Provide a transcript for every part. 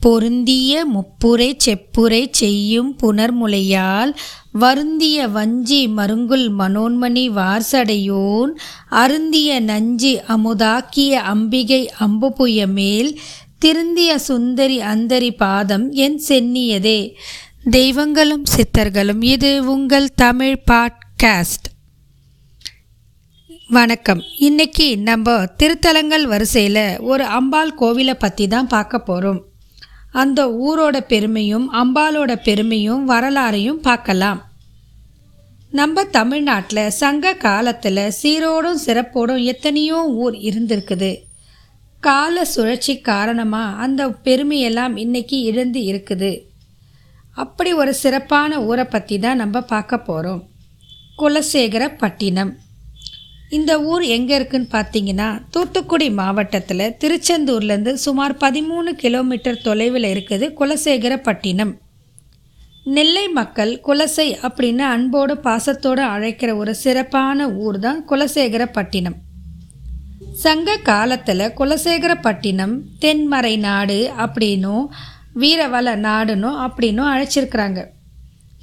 பொருந்திய முப்புரை செப்புரை செய்யும் புனர்முலையால் வருந்திய வஞ்சி மருங்குல் மனோன்மணி வார்சடையோன் அருந்திய நஞ்சு அமுதாக்கிய அம்பிகை அம்புபுய மேல் திருந்திய சுந்தரி அந்தரி பாதம் என் சென்னியதே. தெய்வங்களும் சித்தர்களும் இது உங்கள் தமிழ் பாட்காஸ்ட். வணக்கம். இன்னைக்கு நம்ம திருத்தலங்கள் வரிசையில் ஒரு அம்பாள் கோவிலை பற்றி தான் பார்க்க போகிறோம் அந்த ஊரோட பெருமையும் அம்பாலோட பெருமையும் வரலாறையும் பார்க்கலாம். நம்ம தமிழ்நாட்டில் சங்க காலத்தில் சீரோடும் சிறப்போடும் எத்தனையோ ஊர் இருந்திருக்குது. கால சுழற்சி காரணமாக அந்த பெருமையெல்லாம் இன்னைக்கு இழந்து இருக்குது. அப்படி ஒரு சிறப்பான ஊரை பற்றி தான் நம்ம பார்க்க போகிறோம் குலசேகர பட்டினம் இந்த ஊர் எங்கே இருக்குன்னு பார்த்தீங்கன்னா தூத்துக்குடி மாவட்டத்தில் திருச்செந்தூர்லேருந்து சுமார் பதிமூணு கிலோமீட்டர் தொலைவில் இருக்குது குலசேகரப்பட்டினம். நெல்லை மக்கள் குலசை அப்படின்னு அன்போடு பாசத்தோடு அழைக்கிற ஒரு சிறப்பான ஊர் தான் குலசேகரப்பட்டினம். சங்க காலத்தில் குலசேகரப்பட்டினம் தென்மறை நாடு அப்படின்னும் வீரவள நாடுன்னு அப்படின்னும் அழைச்சிருக்கிறாங்க.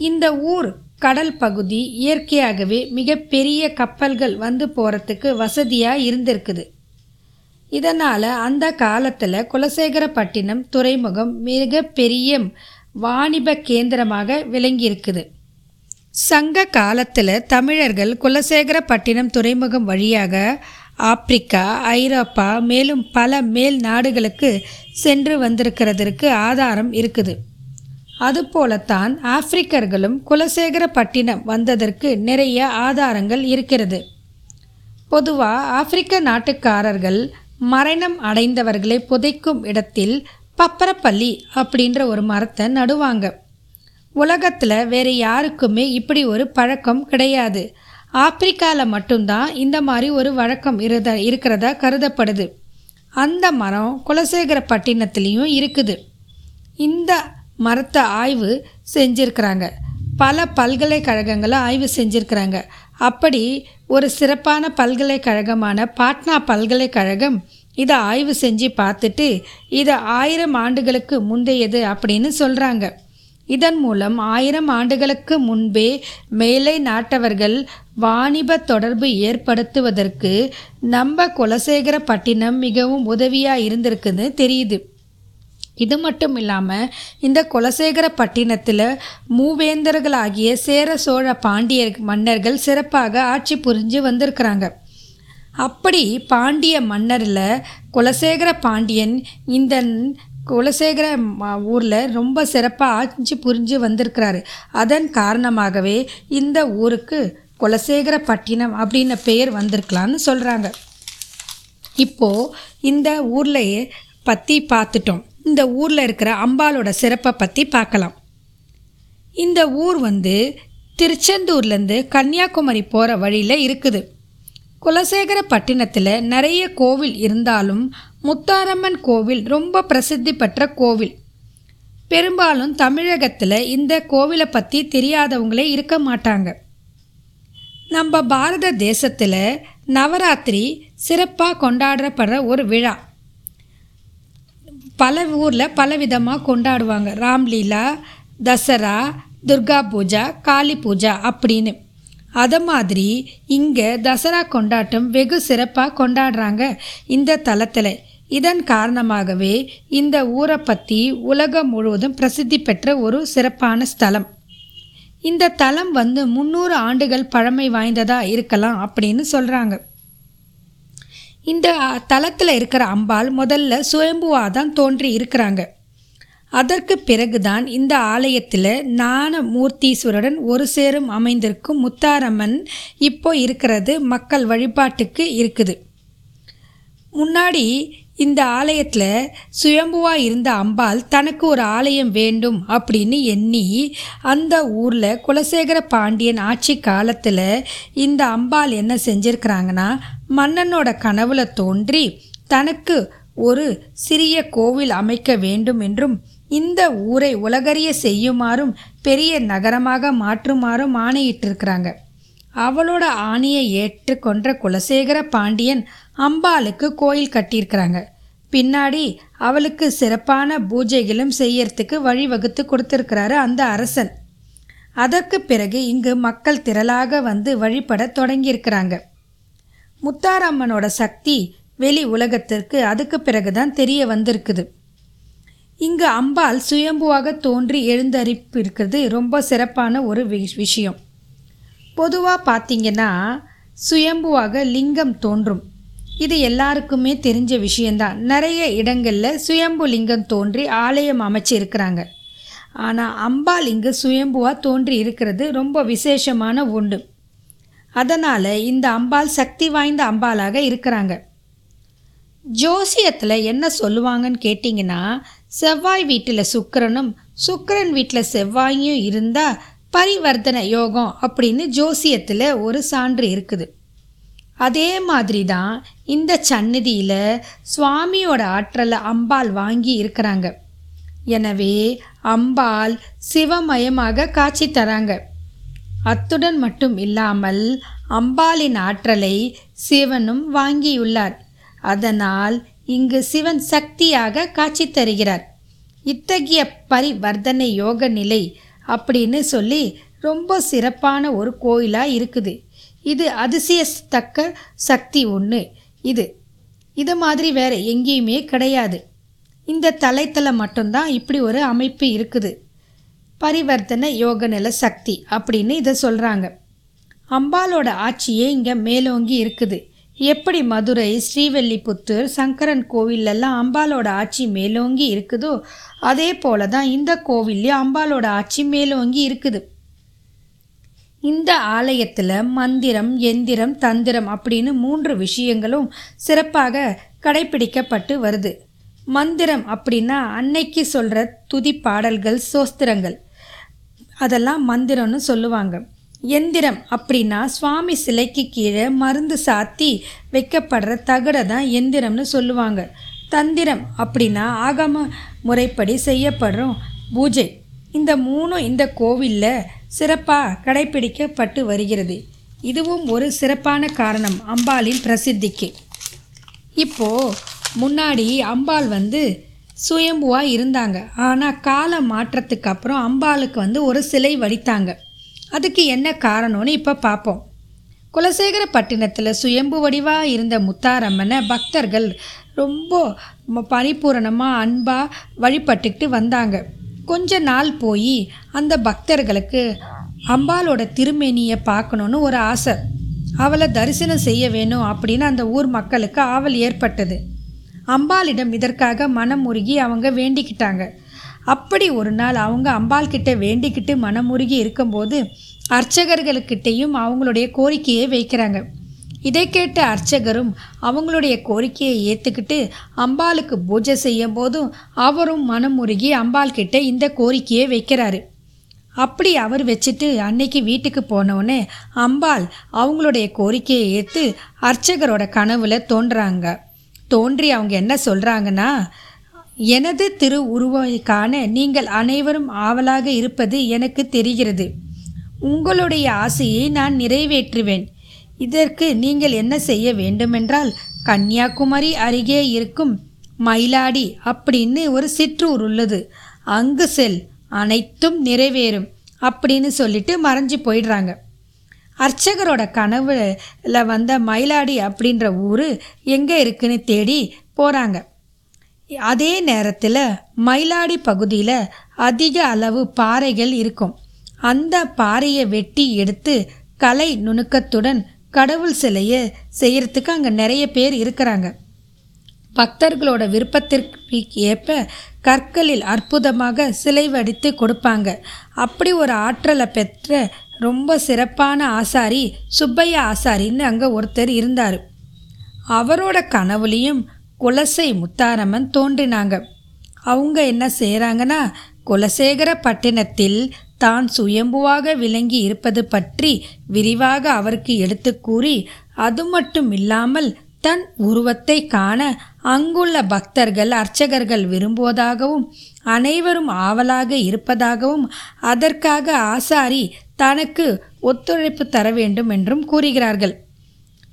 இந்த ஊர் கடல் பகுதி இயற்கையாகவே மிகப்பெரிய கப்பல்கள் வந்து போகிறதுக்கு வசதியாக இருந்திருக்குது. இதனால் அந்த காலத்தில் குலசேகரப்பட்டினம் துறைமுகம் மிகப்பெரிய வாணிப கேந்திரமாக விளங்கியிருக்குது. சங்க காலத்தில் தமிழர்கள் குலசேகரப்பட்டினம் துறைமுகம் வழியாக ஆப்பிரிக்கா ஐரோப்பா மேலும் பல மேல் நாடுகளுக்கு சென்று வந்திருக்கிறதற்கு ஆதாரம் இருக்குது. அதுபோலத்தான் ஆப்பிரிக்கர்களும் குலசேகரப்பட்டினம் வந்ததற்கு நிறைய ஆதாரங்கள் இருக்கிறது. பொதுவாக ஆப்பிரிக்க நாட்டுக்காரர்கள் மரணம் அடைந்தவர்களை புதைக்கும் இடத்தில் பப்பரப்பள்ளி அப்படின்ற ஒரு மரத்தை நடுவாங்க. உலகத்தில் வேறு யாருக்குமே இப்படி ஒரு பழக்கம் கிடையாது. ஆப்பிரிக்காவில் மட்டும்தான் இந்த மாதிரி ஒரு வழக்கம் இருத இருக்கிறதா கருதப்படுது. அந்த மரம் குலசேகரப்பட்டினத்துலேயும் இருக்குது. இந்த மரத்தை ஆய்வு செஞ்சுருக்கிறாங்க. பல பல்கலைக்கழகங்களை ஆய்வு செஞ்சுருக்கிறாங்க. அப்படி ஒரு சிறப்பான பல்கலைக்கழகமான பாட்னா பல்கலைக்கழகம் இதை ஆய்வு செஞ்சு பார்த்துட்டு இது ஆயிரம் ஆண்டுகளுக்கு முந்தையது அப்படின்னு சொல்கிறாங்க இதன் மூலம் ஆயிரம் ஆண்டுகளுக்கு முன்பே மேலை நாட்டவர்கள் வாணிப தொடர்பு ஏற்படுத்துவதற்கு நம்ம குலசேகரப்பட்டினம் மிகவும் உதவியாக இருந்திருக்குன்னு தெரியுது. இது மட்டும் இல்லாமல் இந்த குலசேகர பட்டினத்தில் மூவேந்தர்களாகிய சேர சோழ பாண்டிய மன்னர்கள் சிறப்பாக ஆட்சி புரிஞ்சு வந்திருக்கிறாங்க. அப்படி பாண்டிய மன்னரில் குலசேகர பாண்டியன் இந்த குலசேகர ஊரில் ரொம்ப சிறப்பாக ஆட்சி புரிஞ்சு வந்திருக்கிறாரு. அதன் காரணமாகவே இந்த ஊருக்கு குலசேகர பட்டினம் அப்படின்ன பெயர் வந்திருக்கலான்னு சொல்கிறாங்க இப்போது இந்த ஊர்லையே பற்றி பார்த்துட்டோம். இந்த ஊரில் இருக்கிற அம்பாலோட சிறப்பை பற்றி பார்க்கலாம். இந்த ஊர் வந்து திருச்செந்தூர்லேருந்து கன்னியாகுமரி போகிற வழியில் இருக்குது. குலசேகரப்பட்டினத்தில் நிறைய கோவில் இருந்தாலும் முத்தாரம்மன் கோவில் ரொம்ப பிரசித்தி பெற்ற கோவில். பெரும்பாலும் தமிழகத்தில் இந்த கோவிலை பற்றி தெரியாதவங்களே இருக்க மாட்டாங்க. நம்ம பாரத தேசத்தில் நவராத்திரி சிறப்பாக கொண்டாடப்படுற ஒரு விழா. பல ஊரில் பல விதமாக கொண்டாடுவாங்க. ராம்லீலா தசரா துர்கா பூஜா காளி பூஜா அப்படின்னு. அதை மாதிரி இங்கே தசரா கொண்டாட்டம் வெகு சிறப்பாக கொண்டாடுறாங்க இந்த தலத்தில் இதன் காரணமாகவே இந்த ஊரை பற்றி உலகம் முழுவதும் பிரசித்தி பெற்ற ஒரு சிறப்பான ஸ்தலம். இந்த தலம் வந்து முந்நூறு ஆண்டுகள் பழமை வாய்ந்ததாக இருக்கலாம் அப்படின்னு சொல்கிறாங்க இந்த தலத்தில் இருக்கிற அம்பாள் முதல்ல சுயம்புவாக தான் தோன்றி இருக்கிறாங்க. அதற்கு பிறகுதான் இந்த ஆலயத்தில் ஞான மூர்த்தீஸ்வருடன் ஒரு சேரும் அமைந்திருக்கும் முத்தாரம்மன் இப்போ இருக்கிறது மக்கள் வழிபாட்டுக்கு இருக்குது. முன்னாடி இந்த ஆலயத்தில் சுயம்புவாக இருந்த அம்பாள் தனக்கு ஒரு ஆலயம் வேண்டும் அப்படின்னு எண்ணி அந்த ஊரில் குலசேகர பாண்டியன் ஆட்சி காலத்தில் இந்த அம்பாள் என்ன செஞ்சுருக்கிறாங்கன்னா மன்னனோட கனவுல தோன்றி தனக்கு ஒரு சிறிய கோவில் அமைக்க வேண்டும் என்றும் இந்த ஊரை உலகறிய செய்யுமாறும் பெரிய நகரமாக மாற்றுமாறும் ஆணையிட்டிருக்கிறாங்க. அவளோட ஆணையை ஏற்றுக்கொண்ட குலசேகர பாண்டியன் அம்பாளுக்கு கோயில் கட்டியிருக்கிறாங்க. பின்னாடி அவளுக்கு சிறப்பான பூஜைகளும் செய்யறதுக்கு வழிவகுத்து கொடுத்துருக்கிறாரு அந்த அரசன். அதற்கு பிறகு இங்கு மக்கள் திரளாக வந்து வழிபட தொடங்கியிருக்கிறாங்க. முத்தாரம்மனோட சக்தி வெளி உலகத்திற்கு அதுக்கு பிறகுதான் தெரிய வந்திருக்குது. இங்கு அம்பாள் சுயம்புவாக தோன்றி எழுந்தரிப்பு இருக்கிறது ரொம்ப சிறப்பான ஒரு விஷயம். பொதுவாக பார்த்தீங்கன்னா சுயம்புவாக லிங்கம் தோன்றும். இது எல்லாருக்குமே தெரிஞ்ச விஷயந்தான் நிறைய இடங்களில் சுயம்பு லிங்கம் தோன்றி ஆலயம் அமைச்சு இருக்கிறாங்க ஆனால் அம்பாள் இங்கு சுயம்புவாக தோன்றி இருக்கிறது ரொம்ப விசேஷமான ஒன்று அதனால் இந்த அம்பாள் சக்தி வாய்ந்த அம்பாளாக இருக்கிறாங்க. ஜோசியத்தில் என்ன சொல்லுவாங்கன்னு கேட்டிங்கன்னா செவ்வாய் வீட்டில் சுக்கரனும் சுக்கரன் வீட்டில் செவ்வாயும் இருந்தால் பரிவர்த்தனை யோகம் அப்படின்னு ஜோசியத்தில் ஒரு சான்று இருக்குது. அதே மாதிரி தான் இந்த சந்நிதியில் சுவாமியோட ஆற்றலை அம்பாள் வாங்கி இருக்கிறாங்க. எனவே அம்பாள் சிவமயமாக காட்சி தராங்க. அத்துடன் மட்டும் இல்லாமல் அம்பாளின் ஆற்றலை சிவனும் வாங்கியுள்ளார். அதனால் இங்கு சிவன் சக்தியாக காட்சி தருகிறார். இத்தகைய பரிவர்த்தனை யோக நிலை அப்படின்னு சொல்லி ரொம்ப சிறப்பான ஒரு கோயிலாக இருக்குது. இது அதிசயத்தக்க சக்தி ஒன்று இது இது மாதிரி வேறு எங்கேயுமே கிடையாது. இந்த தலைத்தில் மட்டும்தான் இப்படி ஒரு அமைப்பு இருக்குது. பரிவர்த்தனை யோக நில சக்தி அப்படின்னு இதை சொல்கிறாங்க அம்பாலோட ஆட்சியே இங்கே மேலோங்கி இருக்குது. எப்படி மதுரை ஸ்ரீவெல்லிபுத்தூர் சங்கரன் கோவிலெல்லாம் அம்பாலோட ஆட்சி மேலோங்கி இருக்குதோ அதே போல தான் இந்த கோவில்லையும் அம்பாலோட ஆட்சி மேலோங்கி இருக்குது. இந்த ஆலயத்தில் மந்திரம் எந்திரம் தந்திரம் அப்படின்னு மூன்று விஷயங்களும் சிறப்பாக கடைபிடிக்கப்பட்டு வருது. மந்திரம் அப்படின்னா அன்னைக்கு சொல்கிற துதி பாடல்கள் சோஸ்திரங்கள். அதெல்லாம் மந்திரம்னு சொல்லுவாங்க. எந்திரம் அப்படின்னா சுவாமி சிலைக்கு கீழே மருந்து சாத்தி வைக்கப்படுற தகடை தான் எந்திரம்னு சொல்லுவாங்க. தந்திரம் அப்படின்னா ஆகம முறைப்படி செய்யப்படுறோம் பூஜை. இந்த மூணும் இந்த கோவிலில் சிறப்பாக கடைபிடிக்கப்பட்டு வருகிறது. இதுவும் ஒரு சிறப்பான காரணம் அம்பாளின் பிரசித்திக்கு. இப்போது முன்னாடி அம்பாள் வந்து சுயம்புவாக இருந்தாங்க. ஆனால் கால மாற்றத்துக்கு அப்புறம் அம்பாளுக்கு வந்து ஒரு சிலை வடித்தாங்க. அதுக்கு என்ன காரணம்னு இப்போ பார்ப்போம் குலசேகரப்பட்டினத்தில் சுயம்பு வடிவாக இருந்த முத்தாரம்மனை பக்தர்கள் ரொம்ப பரிபூரணமாக அன்பாக வழிபட்டுக்கிட்டு வந்தாங்க. கொஞ்ச நாள் போய் அந்த பக்தர்களுக்கு அம்பாலோட திருமேனியை பார்க்கணுன்னு ஒரு ஆசை. அவளை தரிசனம் செய்ய வேணும் அப்படின்னு அந்த ஊர் மக்களுக்கு ஆவல் ஏற்பட்டது. அம்பாளிடம் இதற்காக மனம் முருகி அவங்க வேண்டிக்கிட்டாங்க. அப்படி ஒரு நாள் அவங்க அம்பாள் கிட்ட வேண்டிக்கிட்டு மனமுருகி இருக்கும்போது அர்ச்சகர்களுக்கிட்டேயும் அவங்களுடைய கோரிக்கையை வைக்கிறாங்க. இதை கேட்ட அர்ச்சகரும் அவங்களுடைய கோரிக்கையை ஏற்றுக்கிட்டு அம்பாளுக்கு பூஜை செய்யும் போதும் அவரும் மனமுருகி அம்பாள் கிட்ட இந்த கோரிக்கையை வைக்கிறாரு. அப்படி அவர் வச்சுட்டு அன்னைக்கு வீட்டுக்கு போனவுடனே அம்பாள் அவங்களுடைய கோரிக்கையை ஏற்று அர்ச்சகரோட கனவுல தோன்றாங்க. தோன்றி அவங்க என்ன சொல்கிறாங்கன்னா எனது திரு உருவை காண நீங்கள் அனைவரும் ஆவலாக இருப்பது எனக்கு தெரிகிறது. உங்களுடைய ஆசையை நான் நிறைவேற்றுவேன். இதற்கு நீங்கள் என்ன செய்ய வேண்டுமென்றால் கன்னியாகுமரி அருகே இருக்கும் மயிலாடி அப்படின்னு ஒரு சிற்றூர் உள்ளது. அங்கு செல் அனைத்தும் நிறைவேறும் அப்படின்னு சொல்லிட்டு மறைஞ்சு போயிடுறாங்க. அர்ச்சகரோட கனவுல வந்த மயிலாடி அப்படின்ற ஊர் எங்கே இருக்குன்னு தேடி போகிறாங்க அதே நேரத்தில் மயிலாடி பகுதியில் அதிக அளவு பாறைகள் இருக்கும். அந்த பாறையை வெட்டி எடுத்து கலை நுணுக்கத்துடன் கடவுள் சிலையை செய்கிறதுக்கு அங்கே நிறைய பேர் இருக்கிறாங்க. பக்தர்களோட விருப்பத்திற்கு ஏற்ப கற்களில் அற்புதமாக சிலை வடித்து கொடுப்பாங்க. அப்படி ஒரு ஆற்றலை பெற்ற ரொம்ப சிறப்பான ஆசாரி சுப்பையா ஆசாரின்னு அங்கே ஒருத்தர் இருந்தார். அவரோட கனவுலையும் குலசை முத்தாரம்மன் தோன்றினாங்க. அவங்க என்ன செய்கிறாங்கன்னா குலசேகர பட்டினத்தில் தான் சுயம்புவாக விளங்கி இருப்பது பற்றி விரிவாக அவருக்கு எடுத்து கூறி அது மட்டும் இல்லாமல் தன் உருவத்தை காண அங்குள்ள பக்தர்கள் அர்ச்சகர்கள் விரும்புவதாகவும் அனைவரும் ஆவலாக இருப்பதாகவும் அதற்காக ஆசாரி தனக்கு ஒத்துழைப்பு தர வேண்டும் என்றும் கூறுகிறார்கள்.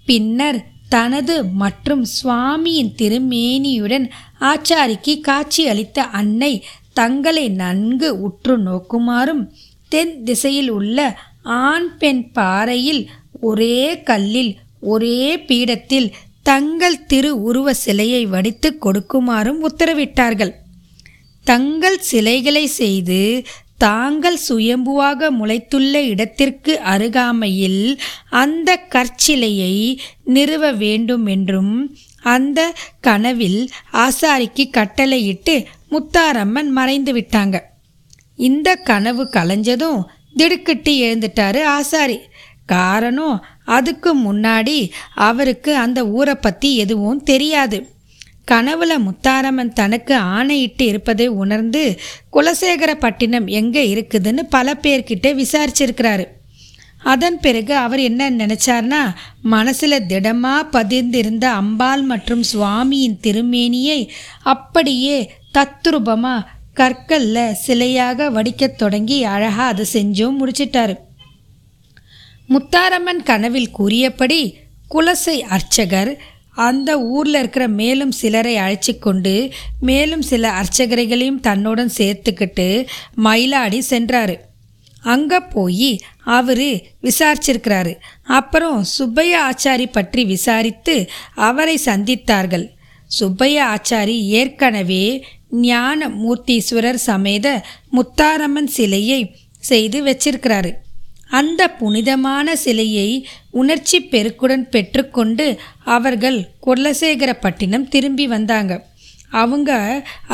பின்னர் தனது மற்றும் சுவாமியின் திருமேனியுடன் ஆச்சாரிக்கு காட்சி அளித்த அன்னை தங்களை நன்கு உற்று நோக்குமாறும் தென் திசையில் உள்ள ஆண் பெண் பாறையில் ஒரே கல்லில் ஒரே பீடத்தில் தங்கள் திரு உருவ சிலையை வடித்து கொடுக்குமாறும் உத்தரவிட்டார்கள். தங்கள் சிலைகளை செய்து தாங்கள் சுயம்புவாக முளைத்துள்ள இடத்திற்கு அருகாமையில் அந்த கற்சிலையை நிறுவ வேண்டும் என்றும் அந்த கனவில் ஆசாரிக்கு கட்டளையிட்டு முத்தாரம்மன் மறைந்து விட்டாங்க. இந்த கனவு கலைஞ்சதும் திடுக்கிட்டு எழுந்துட்டாரு ஆசாரி. காரணம் அதுக்கு முன்னாடி அவருக்கு அந்த ஊரை பற்றி எதுவும் தெரியாது. கனவுல முத்தாரம்மன் தனக்கு ஆணையிட்டு இருப்பதை உணர்ந்து குலசேகரப்பட்டினம் எங்கே இருக்குதுன்னு பல பேர்கிட்ட விசாரிச்சிருக்கிறாரு. அதன் பிறகு அவர் என்ன நினைச்சார்னா மனசில் திடமாக பதிந்திருந்த அம்பாள் மற்றும் சுவாமியின் திருமேனியை அப்படியே தத்ரூபமாக கற்கல்ல சிலையாக வடிக்கத் தொடங்கி அழகாக அதை செஞ்சும் முடிச்சிட்டாரு. முத்தாரம்மன் கனவில் கூறியபடி குலசை அர்ச்சகர் அந்த ஊரில் இருக்கிற மேலும் சிலரை அழைச்சி கொண்டு மேலும் சில அர்ச்சகரைகளையும் தன்னுடன் சேர்த்துக்கிட்டு மயிலாடி சென்றாரு. அங்கே போய் அவர் விசாரிச்சிருக்கிறாரு. அப்புறம் சுப்பைய ஆச்சாரி பற்றி விசாரித்து அவரை சந்தித்தார்கள். சுப்பைய ஆச்சாரி ஏற்கனவே ஞான மூர்த்தீஸ்வரர் சமேத முத்தாரம்மன் சிலையை செய்து வச்சிருக்கிறாரு. அந்த புனிதமான சிலையை உணர்ச்சி பெருக்குடன் பெற்றுக்கொண்டு அவர்கள் குலசேகரப்பட்டினம் திரும்பி வந்தாங்க. அவங்க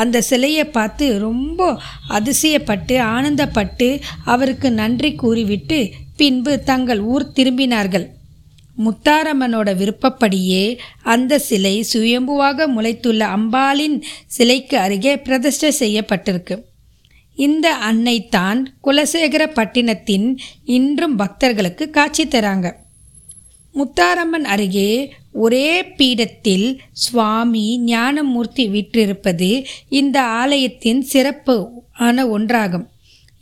அந்த சிலையை பார்த்து ரொம்ப அதிசயப்பட்டு ஆனந்தப்பட்டு அவருக்கு நன்றி கூறிவிட்டு பின்பு தங்கள் ஊர் திரும்பினார்கள். முத்தாரம்மனோட விருப்பப்படியே அந்த சிலை சுயம்புவாக முளைத்துள்ள அம்பாளின் சிலைக்கு அருகே பிரதிஷ்டை செய்யப்பட்டிருக்கு. இந்த அன்னை தான் குலசேகர பட்டினத்தின் இன்றும் பக்தர்களுக்கு காட்சி தராங்க. முத்தாரம்மன் அருகே ஒரே பீடத்தில் சுவாமி ஞானமூர்த்தி விற்றிருப்பது இந்த ஆலயத்தின் சிறப்பு ஆன ஒன்றாகும்.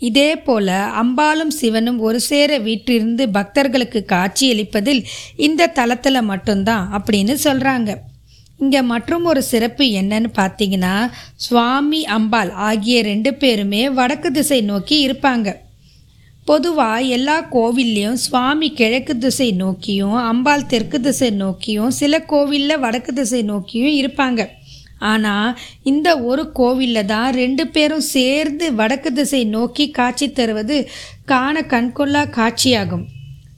இதே போல அம்பாளும் சிவனும் ஒரு சேர வீற்றிருந்து பக்தர்களுக்கு காட்சியளிப்பதில் இந்த தலத்தில் மட்டும்தான் அப்படின்னு சொல்கிறாங்க இங்கே மற்றும் ஒரு சிறப்பு என்னன்னு பார்த்தீங்கன்னா சுவாமி அம்பாள் ஆகிய ரெண்டு பேருமே வடக்கு திசை நோக்கி இருப்பாங்க. பொதுவாக எல்லா கோவில்லையும் சுவாமி கிழக்கு திசை நோக்கியும் அம்பாள் தெற்கு திசை நோக்கியும் சில கோவிலில் வடக்கு திசை நோக்கியும் இருப்பாங்க. ஆனால் இந்த ஒரு கோவிலில் தான் ரெண்டு பேரும் சேர்ந்து வடக்கு திசை நோக்கி காட்சி தருவது காண கண்கொள்ளா காட்சியாகும்.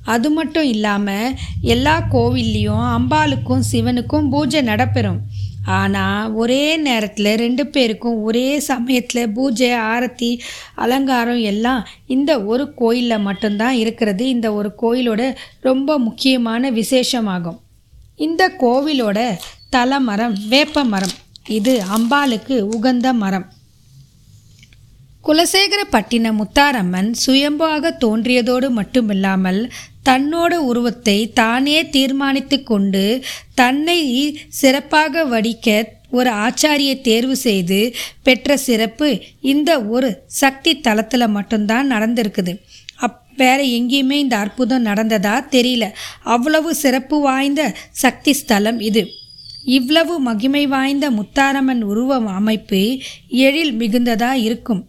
அது மட்டும் இல்லாமல் எல்லா கோவில்லையும் அம்பாளுக்கும் சிவனுக்கும் பூஜை நடப்பெறும். ஆனால் ஒரே நேரத்தில் ரெண்டு பேருக்கும் ஒரே சமயத்தில் பூஜை ஆரத்தி அலங்காரம் எல்லாம் இந்த ஒரு கோயிலில் மட்டும்தான் இருக்கிறது. இந்த ஒரு கோயிலோட ரொம்ப முக்கியமான விசேஷமாகும். இந்த கோவிலோட தலைமரம் வேப்ப மரம். இது அம்பாளுக்கு உகந்த மரம். குலசேகரப்பட்டின முத்தாரம்மன் சுயம்பாக தோன்றியதோடு மட்டுமில்லாமல் தன்னோட உருவத்தை தானே தீர்மானித்து கொண்டு தன்னை சிறப்பாக வடிக்க ஒரு ஆச்சாரியை தேர்வு செய்து பெற்ற சிறப்பு இந்த ஒரு சக்தி தலத்தில் மட்டும்தான் நடந்திருக்குது. அப் வேற எங்கேயுமே இந்த அற்புதம் நடந்ததா தெரியல. அவ்வளவு சிறப்பு வாய்ந்த சக்தி ஸ்தலம் இது. இவ்வளவு மகிமை வாய்ந்த முத்தாரம்மன் உருவ அமைப்பு எழில் மிகுந்ததா இருக்கும்.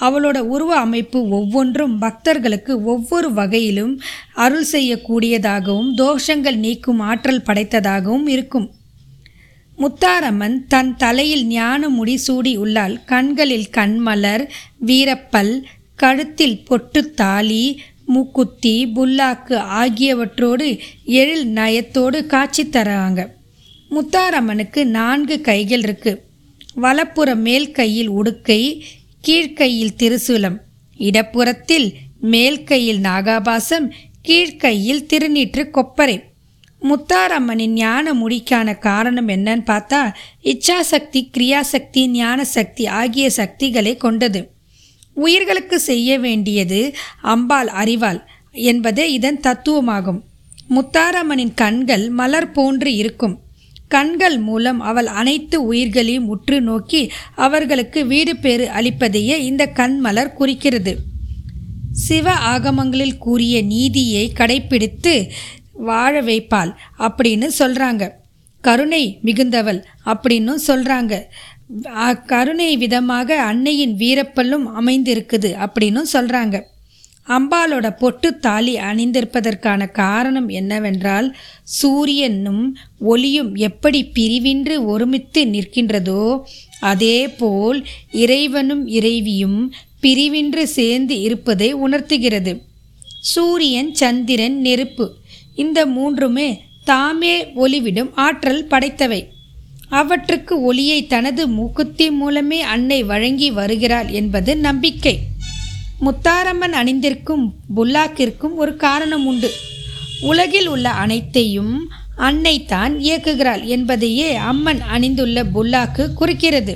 அவளோட உருவ அமைப்பு ஒவ்வொன்றும் பக்தர்களுக்கு ஒவ்வொரு வகையிலும் அருள் செய்யக்கூடியதாகவும் தோஷங்கள் நீக்கும் ஆற்றல் படைத்ததாகவும் இருக்கும். முத்தாரம்மன் தன் தலையில் ஞான முடி சூடி உள்ளால் கண்களில் கண்மலர் வீரப்பல் கழுத்தில் பொட்டு தாலி மூக்குத்தி புல்லாக்கு ஆகியவற்றோடு எழில் நயத்தோடு காட்சி தராங்க. முத்தாரம்மனுக்கு நான்கு கைகள் இருக்கு. வலப்புற மேல் கையில் உடுக்கை கீழ்க்கையில் திருசூலம் இடப்புறத்தில் மேல் கையில் நாகாபாசம் கீழ்க்கையில் திருநீற்று கொப்பரை. முத்தாரம்மனின் ஞான முடிக்கான காரணம் என்னன்னு பார்த்தா இச்சாசக்தி கிரியாசக்தி ஞான சக்தி ஆகிய சக்திகளை கொண்டது. உயிர்களுக்கு செய்ய வேண்டியது அம்பாள் அறிவாள் என்பதே இதன் தத்துவமாகும். முத்தாரம்மனின் கண்கள் மலர் போன்று இருக்கும். கண்கள் மூலம் அவள் அனைத்து உயிர்களையும் உற்று நோக்கி அவர்களுக்கு வீடு பேறு அளிப்பதையே இந்த கண்மலர் குறிக்கிறது. சிவ ஆகமங்களில் கூறிய நீதியை கடைப்பிடித்து வாழ வைப்பாள் அப்படின்னு சொல்கிறாங்க கருணை மிகுந்தவள் அப்படின்னும் சொல்கிறாங்க கருணை விதமாக அன்னையின் வீரப்பல்லும் அமைந்திருக்குது அப்படின்னும் சொல்கிறாங்க அம்பாலோட பொட்டு தாலி அணிந்திருப்பதற்கான காரணம் என்னவென்றால் சூரியனும் ஒளியும் எப்படி பிரிவின்று ஒருமித்து நிற்கின்றதோ அதேபோல் இறைவனும் இறைவியும் பிரிவின்று சேர்ந்து இருப்பதை உணர்த்துகிறது. சூரியன் சந்திரன் நெருப்பு இந்த மூன்றுமே தாமே ஒளிவிடும் ஆற்றல் படைத்தவை. அவற்றுக்கு ஒளியை தனது மூக்குத்தி மூலமே அன்னை வழங்கி வருகிறாள் என்பது நம்பிக்கை. முத்தாரம்மன் அணிந்திருக்கும் புல்லாக்கிற்கும் ஒரு காரணம் உண்டு. உலகில் உள்ள அனைத்தையும் அன்னை தான் இயக்குகிறாள் என்பதையே அம்மன் அணிந்துள்ள புல்லாக்கு குறிக்கிறது.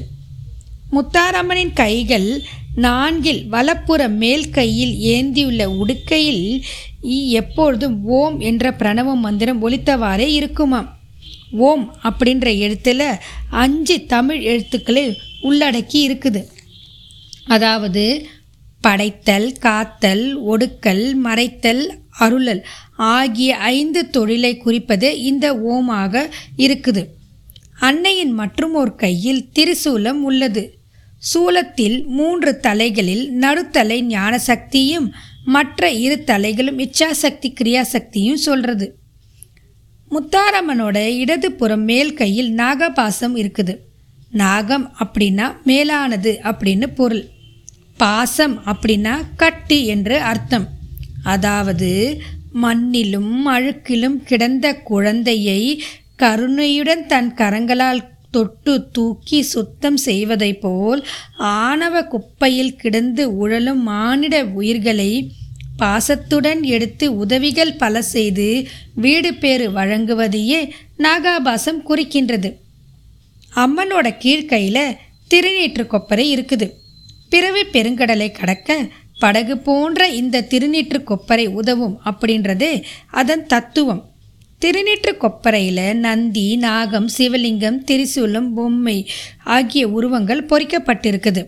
முத்தாரம்மனின் கைகள் நான்கில் வலப்புற மேல் கையில் ஏந்தியுள்ள உடுக்கையில் எப்பொழுதும் ஓம் என்ற பிரணவ மந்திரம் ஒலித்தவாறே இருக்குமாம். ஓம் அப்படின்ற எழுத்தில் அஞ்சு தமிழ் எழுத்துக்களை உள்ளடக்கி இருக்குது. அதாவது படைத்தல் காத்தல் ஒடுக்கல் மறைத்தல் அருளல் ஆகிய ஐந்து தொழிலை குறிப்பது இந்த ஓமாக இருக்குது. அன்னையின் மற்றும் ஒரு கையில் திரிசூலம் உள்ளது. சூலத்தில் மூன்று தலைகளில் நடுத்தலை ஞானசக்தியும் மற்ற இரு தலைகளும் இச்சாசக்தி கிரியாசக்தியும் சொல்கிறது முத்தாரம்மனோட இடது புறம் மேல் கையில் நாகபாசம் இருக்குது. நாகம் அப்படின்னா மேலானது அப்படின்னு பொருள். பாசம் அப்படின்னா கட்டி என்று அர்த்தம். அதாவது மண்ணிலும் அழுக்கிலும் கிடந்த குழந்தையை கருணையுடன் தன் கரங்களால் தொட்டு தூக்கி சுத்தம் செய்வதைப் போல் ஆணவ குப்பையில் கிடந்து உழலும் மானிட உயிர்களை பாசத்துடன் எடுத்து உதவிகள் பல செய்து வீடு பேறு வழங்குவதையே நாகாபாசம் குறிக்கின்றது. அம்மனோட கீழ்கையில் திருநீற்று கொப்பரை இருக்குது. பிறவி பெருங்கடலை கடக்க படகு போன்ற இந்த திருநீற்று கொப்பரை உதவும் அப்படின்றது அதன் தத்துவம். திருநீற்று கொப்பரையில் நந்தி நாகம் சிவலிங்கம் திரிசூலம் பொம்மை ஆகிய உருவங்கள் பொறிக்கப்பட்டிருக்குது.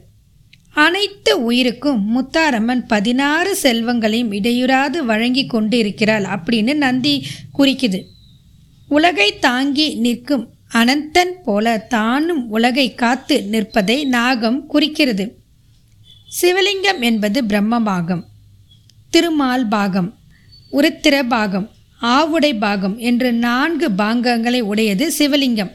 அனைத்து உயிருக்கும் முத்தாரம்மன் பதினாறு செல்வங்களையும் இடையுறாது வழங்கி கொண்டு இருக்கிறாள் அப்படின்னு நந்தி குறிக்குது. உலகை தாங்கி நிற்கும் அனந்தன் போல தானும் உலகை காத்து நிற்பதை நாகம் குறிக்கிறது. சிவலிங்கம் என்பது பிரம்ம பாகம் திருமால் பாகம் உருத்திர பாகம் ஆவுடை பாகம் என்று நான்கு பாகங்களை உடையது சிவலிங்கம்.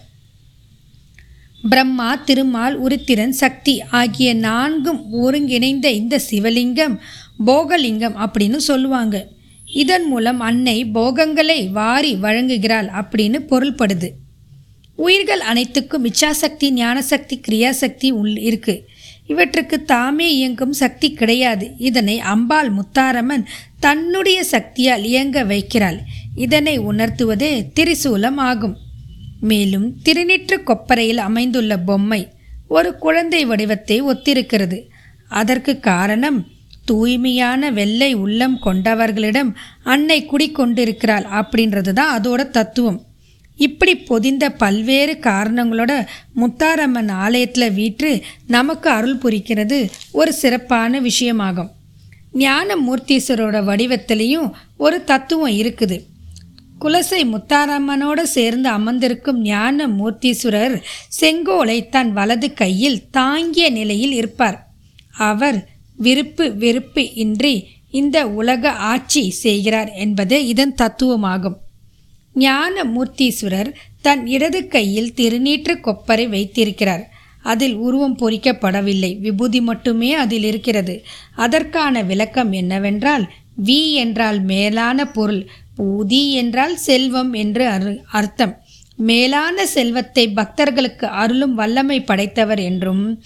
பிரம்மா திருமால் உருத்திரன் சக்தி ஆகிய நான்கும் ஒருங்கிணைந்த இந்த சிவலிங்கம் போகலிங்கம் அப்படின்னு சொல்லுவாங்க. இதன் மூலம் அன்னை போகங்களை வாரி வழங்குகிறாள் அப்படின்னு பொருள்படுது. உயிர்கள் அனைத்துக்கும் இச்சாசக்தி ஞானசக்தி கிரியாசக்தி உள் இருக்குது இவற்றுக்கு தாமே இயங்கும் சக்தி கிடையாது. இதனை அம்பாள் முத்தாரம்மன் தன்னுடைய சக்தியால் இயங்க வைக்கிறாள். இதனை உணர்த்துவதே திரிசூலம் ஆகும். மேலும் திருநீற்று கொப்பரையில் அமைந்துள்ள பொம்மை ஒரு குழந்தை வடிவத்தை ஒத்திருக்கிறது. அதற்கு காரணம் தூய்மையான வெள்ளை உள்ளம் கொண்டவர்களிடம் அன்னை குடிக்கொண்டிருக்கிறாள் அப்படின்றது தான் அதோட தத்துவம். இப்படி பொதிந்த பல்வேறு காரணங்களோட முத்தாரம்மன் ஆலயத்தில் வீற்று நமக்கு அருள் புரிக்கிறது ஒரு சிறப்பான விஷயமாகும். ஞான மூர்த்தீஸ்வரோட வடிவத்திலையும் ஒரு தத்துவம் இருக்குது. குலசை முத்தாரம்மனோடு சேர்ந்து அமர்ந்திருக்கும் ஞான மூர்த்தீஸ்வரர் செங்கோலை தன் வலது கையில் தாங்கிய நிலையில் இருப்பார். அவர் விருப்பு வெறுப்பு இன்றி இந்த உலக ஆட்சி செய்கிறார் என்பது இதன் தத்துவமாகும். ஞான மூர்த்தீஸ்வரர் தன் இடது கையில் திருநீற்று கொப்பரை வைத்திருக்கிறார். அதில் உருவம் பொறிக்கப்படவில்லை. விபூதி மட்டுமே அதில் இருக்கிறது. அதற்கான விளக்கம் என்னவென்றால் வி என்றால் மேலான பொருள் பூதி என்றால் செல்வம் என்று அரு அர்த்தம். மேலான செல்வத்தை பக்தர்களுக்கு அருளும் வல்லமை படைத்தவர் என்றும்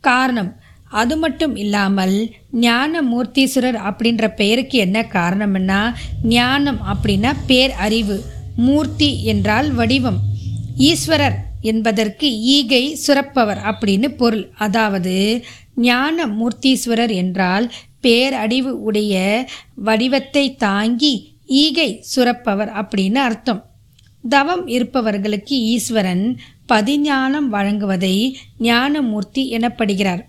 காரணம். அது மட்டும் இல்லாமல் ஞான மூர்த்தீஸ்வரர் அப்படின்ற பெயருக்கு என்ன காரணம்னா ஞானம் அப்படின்னா பேர் அறிவு மூர்த்தி என்றால் வடிவம். ஈஸ்வரர் என்பதற்கு ஈகை சுரப்பவர் அப்படின்னு பொருள். அதாவது ஞான மூர்த்தீஸ்வரர் என்றால் பேரடிவு உடைய வடிவத்தை தாங்கி ஈகை சுரப்பவர் அப்படின்னு அர்த்தம். தவம் இருப்பவர்களுக்கு ஈஸ்வரன் பதிஞானம் வழங்குவதை ஞானமூர்த்தி எனப்படுகிறார்.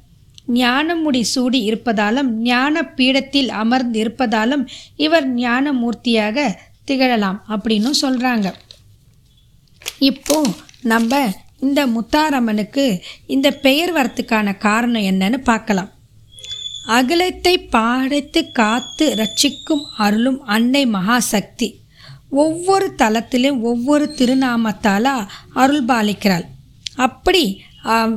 ஞானமுடி சூடி இருப்பதாலும் ஞான பீடத்தில் அமர்ந்து இருப்பதாலும் இவர் ஞானமூர்த்தியாக திகழலாம் அப்படின்னு சொல்கிறாங்க இப்போ நம்ம இந்த முத்தாரம்மனுக்கு இந்த பெயர் வரத்துக்கான காரணம் என்னன்னு பார்க்கலாம். அகிலத்தை பாடைத்து காத்து ரட்சிக்கும் அருளும் அன்னை மகாசக்தி. ஒவ்வொரு தலத்திலும் ஒவ்வொரு திருநாமத்தால் அருள் பாலிக்கிறாள் அப்படி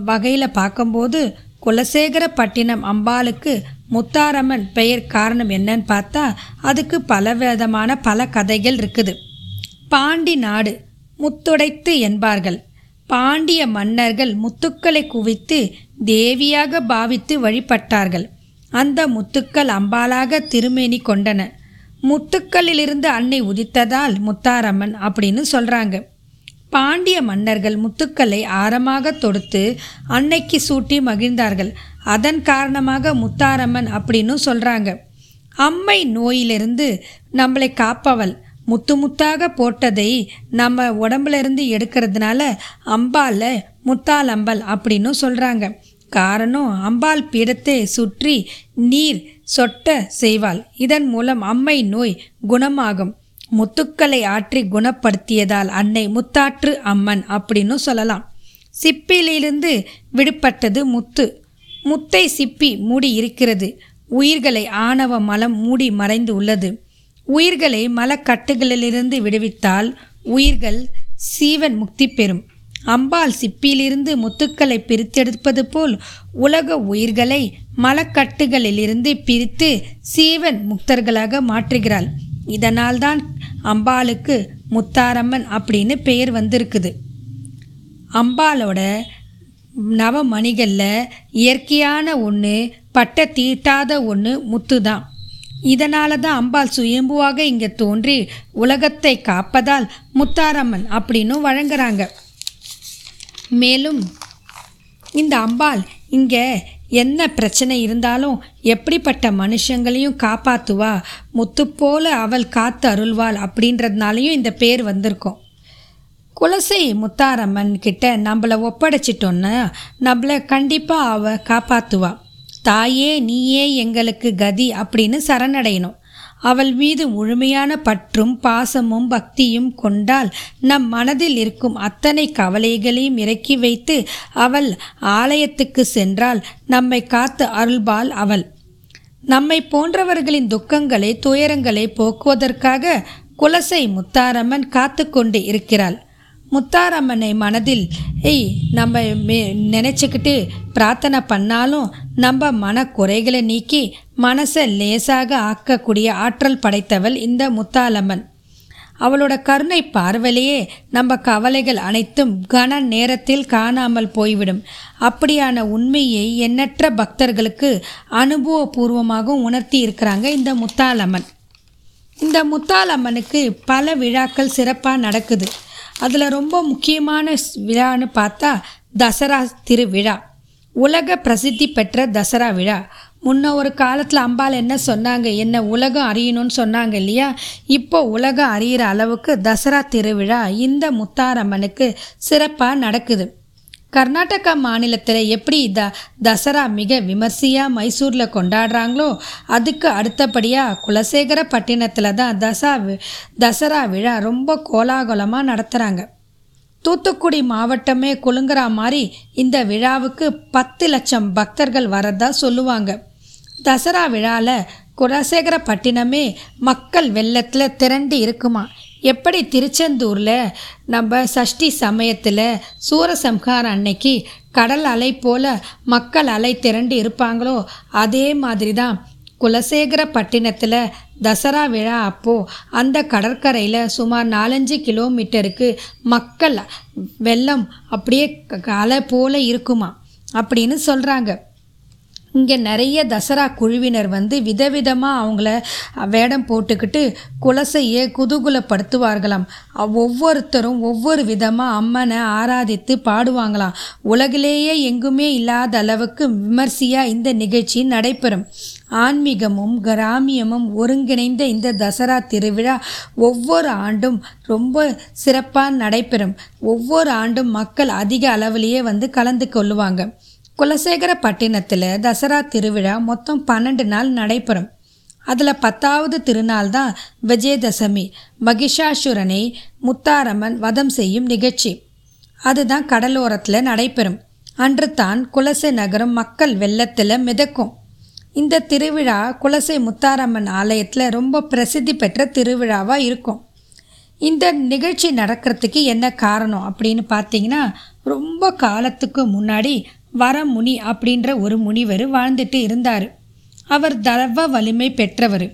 வகையில் பார்க்கும்போது குலசேகரப்பட்டினம் அம்பாளுக்கு முத்தாரம்மன் பெயர் காரணம் என்னன்னு பார்த்தா அதுக்கு பல விதமான பல கதைகள் இருக்குது. பாண்டி நாடு முத்துடைத்து என்பார்கள். பாண்டிய மன்னர்கள் முத்துக்களை குவித்து தேவியாக பாவித்து வழிபட்டார்கள். அந்த முத்துக்கள் அம்பாலாக திருமேனி கொண்டன. முத்துக்களிலிருந்து அன்னை உதித்ததால் முத்தாரம்மன் அப்படின்னு சொல்கிறாங்க பாண்டிய மன்னர்கள் முத்துக்களை ஆரமாக தொடுத்து அன்னைக்கு சூட்டி மகிழ்ந்தார்கள். அதன் காரணமாக முத்தாரம்மன் அப்படின்னு சொல்கிறாங்க அம்மை நோயிலிருந்து நம்மளை காப்பவள். முத்து முத்தாக போட்டதை நம்ம உடம்புலேருந்து எடுக்கிறதுனால அம்பால முத்தாலம்பல் அப்படின்னு சொல்கிறாங்க காரணம் அம்பாள் பீடத்தை சுற்றி நீர் சொட்ட செய்வாள். இதன் மூலம் அம்மை நோய் குணமாகும். முத்துக்களை ஆற்றி குணப்படுத்தியதால் அன்னை முத்தாற்று அம்மன் அப்படின்னு சொல்லலாம். சிப்பிலிருந்து விடுபட்டது முத்து. முத்தை சிப்பி மூடி இருக்கிறது. உயிர்களை ஆணவ மலம் மூடி மறைந்து உள்ளது. உயிர்களை மலக்கட்டுகளிலிருந்து விடுவித்தால் உயிர்கள் சீவன் முக்தி பெறும். அம்பாள் சிப்பியிலிருந்து முத்துக்களை பிரித்தெடுப்பது போல் உலக உயிர்களை மலக்கட்டுகளிலிருந்து பிரித்து சீவன் முக்தர்களாக மாற்றுகிறாள். இதனால்தான் அம்பாளுக்கு முத்தாரம்மன் அப்படின்னு பெயர் வந்திருக்குது. அம்பாலோட நவமணிகளில் இயற்கையான ஒன்று பட்டை தீட்டாத ஒன்று முத்து தான் இதனால தான் அம்பாள் சுயம்புவாக இங்கே தோன்றி உலகத்தை காப்பதால் முத்தாரம்மன் அப்படின்னு வழங்குறாங்க. மேலும் இந்த அம்பாள் இங்கே என்ன பிரச்சனை இருந்தாலும் எப்படிப்பட்ட மனுஷங்களையும் காப்பாற்றுவா முத்து போல அவள் காத்து அருள்வாள் அப்படின்றதுனாலையும் இந்த பேர் வந்திருக்கும். குலசை முத்தாரம்மன் கிட்ட நம்மளை ஒப்படைச்சிட்டோன்னா நம்மளை கண்டிப்பாக அவ காப்பாற்றுவா தாயே நீயே எங்களுக்கு கதி அப்படின்னு சரணடையணும். அவள் மீது முழுமையான பற்றும் பாசமும் பக்தியும் கொண்டால் நம் மனதில் இருக்கும் அத்தனை கவலைகளையும் இறக்கி வைத்து அவள் ஆலயத்துக்கு சென்றால் நம்மை காத்து அருள்பாள் அவள். நம்மை போன்றவர்களின் துக்கங்களை துயரங்களை போக்குவதற்காக குலசை முத்தாரம்மன் காத்து கொண்டு இருக்கிறாள். முத்தாரம்மனை மனதில் ஏய் நம்ம மே நினச்சிக்கிட்டு பிரார்த்தனை பண்ணாலும் நம்ம மன குறைகளை நீக்கி மனசை லேசாக ஆக்கக்கூடிய ஆற்றல் படைத்தவள் இந்த முத்தாலம்மன் அவளோட கருணை பார்வையிலேயே நம்ம கவலைகள் அனைத்தும் கன நேரத்தில் காணாமல் போய்விடும். அப்படியான உண்மையை எண்ணற்ற பக்தர்களுக்கு அனுபவபூர்வமாகவும் உணர்த்தி இருக்கிறாங்க இந்த முத்தாலம்மன் இந்த முத்தாலம்மனுக்கு பல விழாக்கள் சிறப்பாக நடக்குது. அதில் ரொம்ப முக்கியமான விழான்னு பார்த்தா தசரா திருவிழா. உலக பிரசித்தி பெற்ற தசரா விழா. முன்ன ஒரு காலத்தில் அம்பாள் என்ன சொன்னாங்க? என்ன உலகம் அறியணும்னு சொன்னாங்க இல்லையா? இப்போ உலகம் அறியிற அளவுக்கு தசரா திருவிழா இந்த முத்தாரம்மனுக்கு சிறப்பாக நடக்குது. கர்நாடகா மாநிலத்தில் எப்படி த தசரா மிக விமர்சையாக மைசூரில் கொண்டாடுறாங்களோ அதுக்கு அடுத்தபடியாக குலசேகர பட்டினத்தில் தான் தசா தசரா விழா ரொம்ப கோலாகலமாக நடத்துகிறாங்க தூத்துக்குடி மாவட்டமே குலுங்குற மாதிரி இந்த விழாவுக்கு பத்து லட்சம் பக்தர்கள் வரதா சொல்லுவாங்க. தசரா விழாவில் குலசேகரப்பட்டினமே மக்கள் வெள்ளத்தில் திரண்டு இருக்குமா? எப்படி திருச்செந்தூரில் நம்ம சஷ்டி சமயத்தில் சூரசம்ஹாரம் அன்னைக்கு கடல் அலை போல் மக்கள் அலை திரண்டு இருப்பாங்களோ அதே மாதிரி தான் குலசேகரப்பட்டினத்தில் தசரா விழா அப்போது அந்த கடற்கரையில் சுமார் நாலஞ்சு கிலோமீட்டருக்கு மக்கள் வெள்ளம் அப்படியே அலை போல் இருக்குமா? அப்படின்னு சொல்கிறாங்க இங்கே நிறைய தசரா குழுவினர் வந்து விதவிதமாக அவங்கள வேடம் போட்டுக்கிட்டு குலசையை குதூகுலப்படுத்துவார்களாம். ஒவ்வொருத்தரும் ஒவ்வொரு விதமாக அம்மனை ஆராதித்து பாடுவாங்களாம். உலகிலேயே எங்குமே இல்லாத அளவுக்கு விமர்சையாக இந்த நிகழ்ச்சி நடைபெறும். ஆன்மீகமும் கிராமியமும் ஒருங்கிணைந்த இந்த தசரா திருவிழா ஒவ்வொரு ஆண்டும் ரொம்ப சிறப்பாக நடைபெறும். ஒவ்வொரு ஆண்டும் மக்கள் அதிக அளவிலேயே வந்து கலந்து கொள்ளுவாங்க. குலசேகரப்பட்டினத்தில் தசரா திருவிழா மொத்தம் பன்னெண்டு நாள் நடைபெறும். அதில் பத்தாவது திருநாள் தான் விஜயதசமி. மகிஷாசுரனை முத்தாரம்மன் வதம் செய்யும் நிகழ்ச்சி. அதுதான் கடலோரத்தில் நடைபெறும். அன்று தான் குலசை நகரம் மக்கள் வெள்ளத்தில் மிதக்கும். இந்த திருவிழா குலசை முத்தாரம்மன் ஆலயத்தில் ரொம்ப பிரசித்தி பெற்ற திருவிழாவாக இருக்கும். இந்த நிகழ்ச்சி நடக்கிறதுக்கு என்ன காரணம் அப்படின்னு பார்த்தீங்கன்னா ரொம்ப காலத்துக்கு முன்னாடி வரமுனி அப்படின்ற ஒரு முனிவர் வாழ்ந்துட்டு இருந்தார். அவர் தவ வலிமை பெற்றவர்.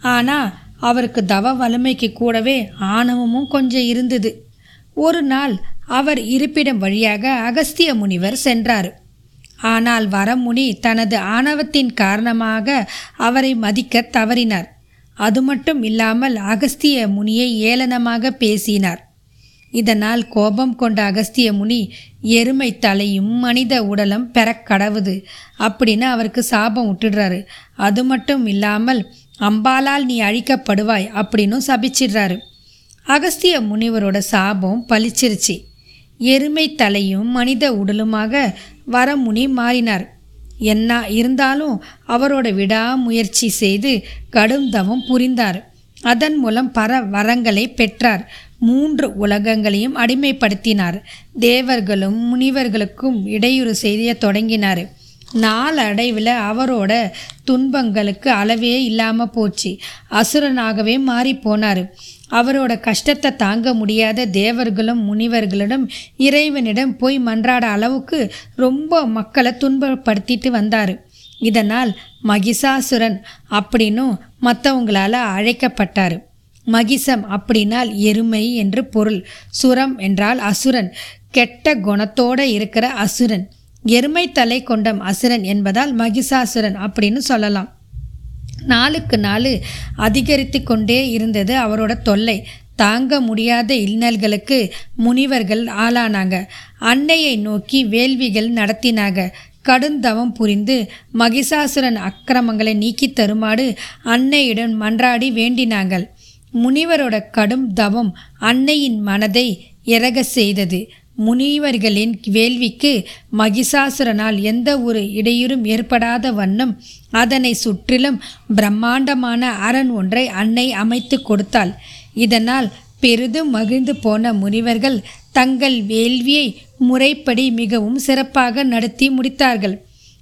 ஆனால் அவருக்கு தவ வலிமைக்கு கூடவே ஆணவமும் கொஞ்சம் இருந்தது. ஒரு நாள் அவர் இருப்பிடம் வழியாக அகஸ்திய முனிவர் சென்றார். ஆனால் வரமுனி தனது ஆணவத்தின் காரணமாக அவரை மதிக்க தவறினார். அது மட்டும் இல்லாமல் அகஸ்திய முனியை ஏளனமாக பேசினார். இதனால் கோபம் கொண்ட அகஸ்திய முனி எருமை தலையும் மனித உடலும் பெறக்கடவுது அப்படின்னு அவருக்கு சாபம் விட்டுடுறாரு அது மட்டும் இல்லாமல் அம்பாலால் நீ அழிக்கப்படுவாய் அப்படின்னும் சபிச்சிடுறாரு. அகஸ்திய முனிவரோட சாபம் பளிச்சிருச்சு எருமை தலையும் மனித உடலுமாக வரமுனி மாறினார். என்ன இருந்தாலும் அவரோட விடாமுயற்சி செய்து கடும் தவம் புரிந்தார். அதன் மூலம் பர வரங்களை பெற்றார். மூன்று உலகங்களையும் அடிமைப்படுத்தினார். தேவர்களும் முனிவர்களுக்கும் இடையூறு செய்ய தொடங்கினார். நாளடைவில் அவரோட துன்பங்களுக்கு அளவே இல்லாமல் போச்சு. அசுரனாகவே மாறி போனார். அவரோட கஷ்டத்தை தாங்க முடியாத தேவர்களும் முனிவர்களிடம் இறைவனிடம் போய் மன்றாட அளவுக்கு ரொம்ப மக்களை துன்பப்படுத்திட்டு வந்தார். இதனால் மகிஷாசுரன் அப்படின்னும் மற்றவங்களால் அழைக்கப்பட்டார். மகிசம் அப்படின்னால் எருமை என்று பொருள். சுரம் என்றால் அசுரன். கெட்ட குணத்தோடு இருக்கிற அசுரன். எருமை தலை கொண்டம் அசுரன் என்பதால் மகிஷாசுரன் அப்படின்னு சொல்லலாம். நாளுக்கு நாள் அதிகரித்து கொண்டே இருந்தது அவரோட தொல்லை. தாங்க முடியாத இன்னல்களுக்கு முனிவர்கள் ஆளானாங்க. அன்னையை நோக்கி வேள்விகள் நடத்தினாங்க. கடுந்தவம் புரிந்து மகிஷாசுரன் அக்கிரமங்களை நீக்கி தருமாறு அன்னையுடன் மன்றாடி வேண்டினாங்கள். முனிவரோட கடும் தவம் அன்னையின் மனதை இறக செய்தது. முனிவர்களின் வேள்விக்கு மகிஷாசுரனால் எந்த ஒரு இடையூறும் ஏற்படாத வண்ணம் அதனை சுற்றிலும் பிரம்மாண்டமான அரண் ஒன்றை அன்னை அமைத்து கொடுத்தாள். இதனால் பெரிதும் மகிழ்ந்து போன முனிவர்கள் தங்கள் வேள்வியை முறைப்படி மிகவும் சிறப்பாக நடத்தி முடித்தார்கள்.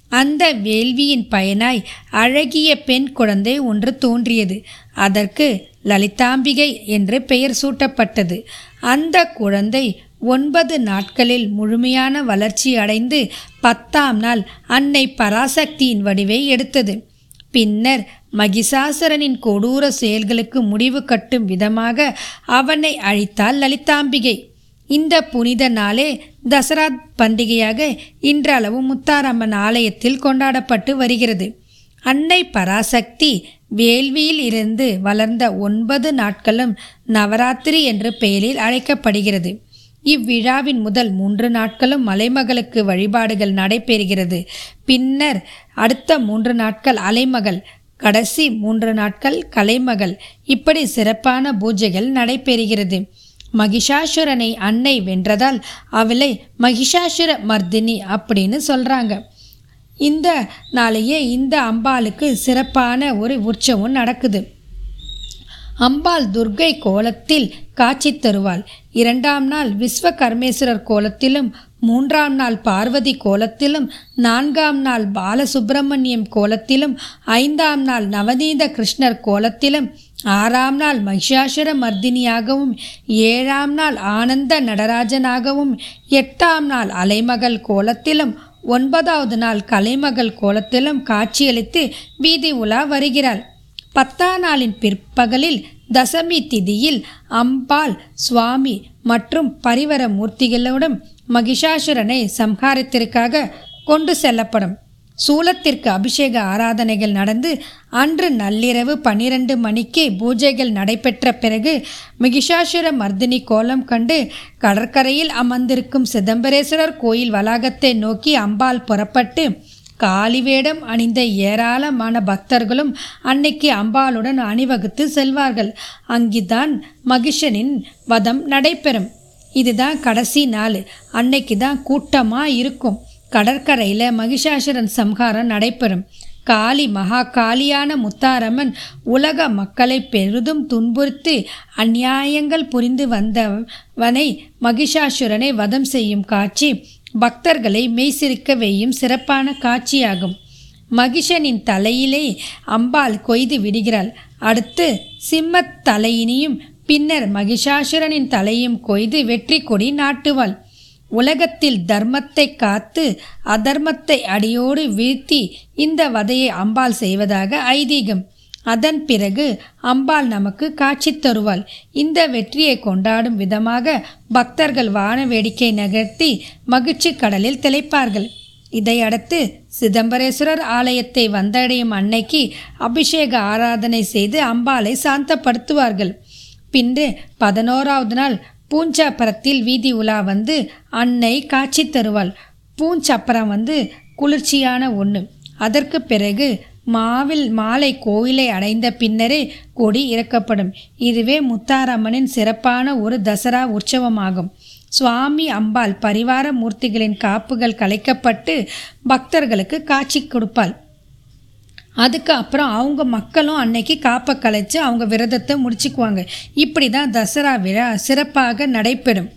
அந்த வேள்வியின் பயனாய் அழகிய பெண் குழந்தை ஒன்று தோன்றியது. அதற்கு லலிதாம்பிகை என்று பெயர் சூட்டப்பட்டது. அந்த குழந்தை ஒன்பது நாட்களில் முழுமையான வளர்ச்சி அடைந்து பத்தாம் நாள் அன்னை பராசக்தியின் வடிவை எடுத்தது. பின்னர் மகிஷாசுரனின் கொடூர செயல்களுக்கு முடிவு கட்டும் விதமாக அவனை அழித்தாள் லலிதாம்பிகை. இந்த புனித நாளே தசரா பண்டிகையாக இன்றளவு முத்தாரம்மன் ஆலயத்தில் கொண்டாடப்பட்டு வருகிறது. அன்னை பராசக்தி வேள்வியில் இருந்து வளர்ந்த ஒன்பது நாட்களும் நவராத்திரி என்ற பெயரில் அழைக்கப்படுகிறது. இவ்விழாவின் முதல் மூன்று நாட்களும் மலைமகளுக்கு வழிபாடுகள் நடைபெறுகிறது. பின்னர் அடுத்த மூன்று நாட்கள் அலைமகள் கடைசி மூன்று நாட்கள் கலைமகள். இப்படி சிறப்பான பூஜைகள் நடைபெறுகிறது. மகிஷாசுரனை அன்னை வென்றதால் அவளை மகிஷாசுர மர்தினி அப்படின்னு சொல்கிறாங்க இந்த நாளையே இந்த அம்பாளுக்கு சிறப்பான ஒரு உற்சவம் நடக்குது. அம்பாள் துர்கை கோலத்தில் காட்சி தருவாள். இரண்டாம் நாள் விஸ்வகர்மேஸ்வரர் கோலத்திலும் மூன்றாம் நாள் பார்வதி கோலத்திலும் நான்காம் நாள் பாலசுப்பிரமணியம் கோலத்திலும் ஐந்தாம் நாள் நவநீத கிருஷ்ணர் கோலத்திலும் ஆறாம் நாள் மகிஷாசுர மர்தினியாகவும் ஏழாம் நாள் ஆனந்த நடராஜனாகவும் எட்டாம் நாள் அலைமகள் கோலத்திலும் ஒன்பதாவது நாள் கலைமகள் கோலத்திலும் காட்சியளித்து வீதி உலா வருகிறாள். பத்தாம் நாளின் பிற்பகலில் தசமி திதியில் அம்பாள் சுவாமி மற்றும் பரிவர மூர்த்திகளுடன் மகிஷாசுரனை சம்ஹாரத்திற்காக கொண்டு செல்லப்படும். சூலத்திற்கு அபிஷேக ஆராதனைகள் நடந்து அன்று நள்ளிரவு பன்னிரண்டு மணிக்கு பூஜைகள் நடைபெற்ற பிறகு மிகிஷாசுர மர்தினி கோலம் கண்டு கடற்கரையில் அமர்ந்திருக்கும் சிதம்பரேஸ்வரர் கோயில் வளாகத்தை நோக்கி அம்பாள் புறப்பட்டு காளி வேடம் அணிந்த ஏராளமான பக்தர்களும் அன்னைக்கு அம்பாளுடன் அணிவகுத்து செல்வார்கள். அங்குதான் மகிஷனின் வதம் நடைபெறும். இதுதான் கடைசி நாள். அன்னைக்கு தான் கூட்டமாக இருக்கும் கடற்கரையில் மகிஷாசுரன் சம்ஹாரம் நடைபெறும். காளி மகா காளியான முத்தாரம்மன் உலக மக்களை பெரிதும் துன்புறுத்தி அந்நியாயங்கள் புரிந்து வந்தவனை மகிஷாசுரனை வதம் செய்யும் காட்சி பக்தர்களை மெய்சிரிக்க வையும் சிறப்பான காட்சியாகும். மகிஷனின் தலையிலே அம்பாள் கொய்து விடுகிறாள். அடுத்து சிம்மத் தலையினியும் பின்னர் மகிஷாசுரனின் தலையும் கொய்து வெற்றி கொடி நாட்டுவாள். உலகத்தில் தர்மத்தை காத்து அதர்மத்தை அடியோடு வீழ்த்தி இந்த வதையை அம்பாள் செய்வதாக ஐதீகம். அதன் பிறகு அம்பாள் நமக்கு காட்சி தருவாள். இந்த வெற்றியை கொண்டாடும் விதமாக பக்தர்கள் வான வேடிக்கை நகர்த்தி மகிழ்ச்சி கடலில் திளைப்பார்கள். இதையடுத்து சிதம்பரேஸ்வரர் ஆலயத்தை வந்தடையும் அன்னைக்கு அபிஷேக ஆராதனை செய்து அம்பாளை சாந்தப்படுத்துவார்கள். பின்பு பதினோராவது நாள் பூஞ்சாப்பரத்தில் வீதி உலா வந்து அன்னை காட்சி தருவாள். பூஞ்சப்பரம் வந்து குளிர்ச்சியான ஒன்று அதற்கு பிறகு மாவில் மாலை கோயிலை அடைந்த பின்னரே கொடி இறக்கப்படும். இதுவே முத்தாரம்மனின் சிறப்பான ஒரு தசரா உற்சவமாகும். சுவாமி அம்பாள் பரிவார மூர்த்திகளின் காப்புகள் கலைக்கப்பட்டு பக்தர்களுக்கு காட்சி கொடுப்பாள். அதுக்கு அப்புறம் அவங்க மக்களும் அன்னைக்கு காப்பை கலைச்சு அவங்க விரதத்தை முடிச்சுக்குவாங்க. இப்படி தான் தசரா விழா சிறப்பாக நடைபெறும்.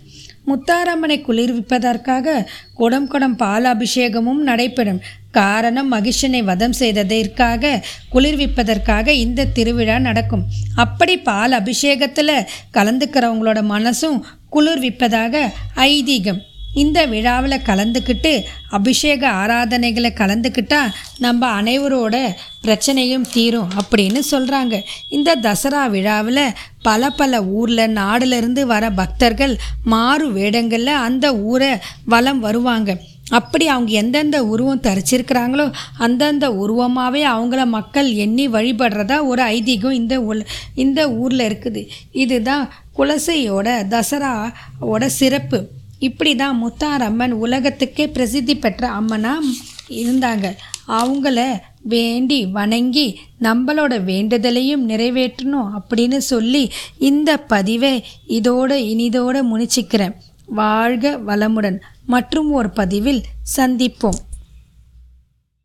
முத்தாரம்மனை குளிர்விப்பதற்காக குடம் குடம் பால் அபிஷேகமும் நடைபெறும். காரணம் மகிஷனை வதம் செய்ததற்காக குளிர்விப்பதற்காக இந்த திருவிழா நடக்கும். அப்படி பால் அபிஷேகத்தில் கலந்துக்கிறவங்களோட மனசும் குளிர்விப்பதாக ஐதீகம். இந்த விழாவில் கலந்துக்கிட்டு அபிஷேக ஆராதனைகளை கலந்துக்கிட்டால் நம்ம அனைவரோட பிரச்சனையும் தீரும் அப்படின்னு சொல்கிறாங்க இந்த தசரா விழாவில் பல பல ஊரில் நாடுலேருந்து வர பக்தர்கள் மாறு வேடங்களில் அந்த ஊரை வலம் வருவாங்க. அப்படி அவங்க எந்தெந்த உருவம் தரிச்சிருக்கிறாங்களோ அந்தந்த உருவமாகவே அவங்கள மக்கள் எண்ணி வழிபடுறதா ஒரு ஐதீகம் இந்த உல இந்த ஊரில் இருக்குது. இதுதான் குலசையோட தசராவோட சிறப்பு. இப்படி தான் முத்தாரம்மன் உலகத்துக்கே பிரசித்தி பெற்ற அம்மனாக இருந்தாங்க. அவங்கள வேண்டி வணங்கி நம்மளோட வேண்டுதலையும் நிறைவேற்றணும் அப்படின்னு சொல்லி இந்த பதிவை இதோடு இனிதோடு முனிச்சிக்கிறேன். வாழ்க வளமுடன். மற்றும் ஒரு பதிவில் சந்திப்போம்.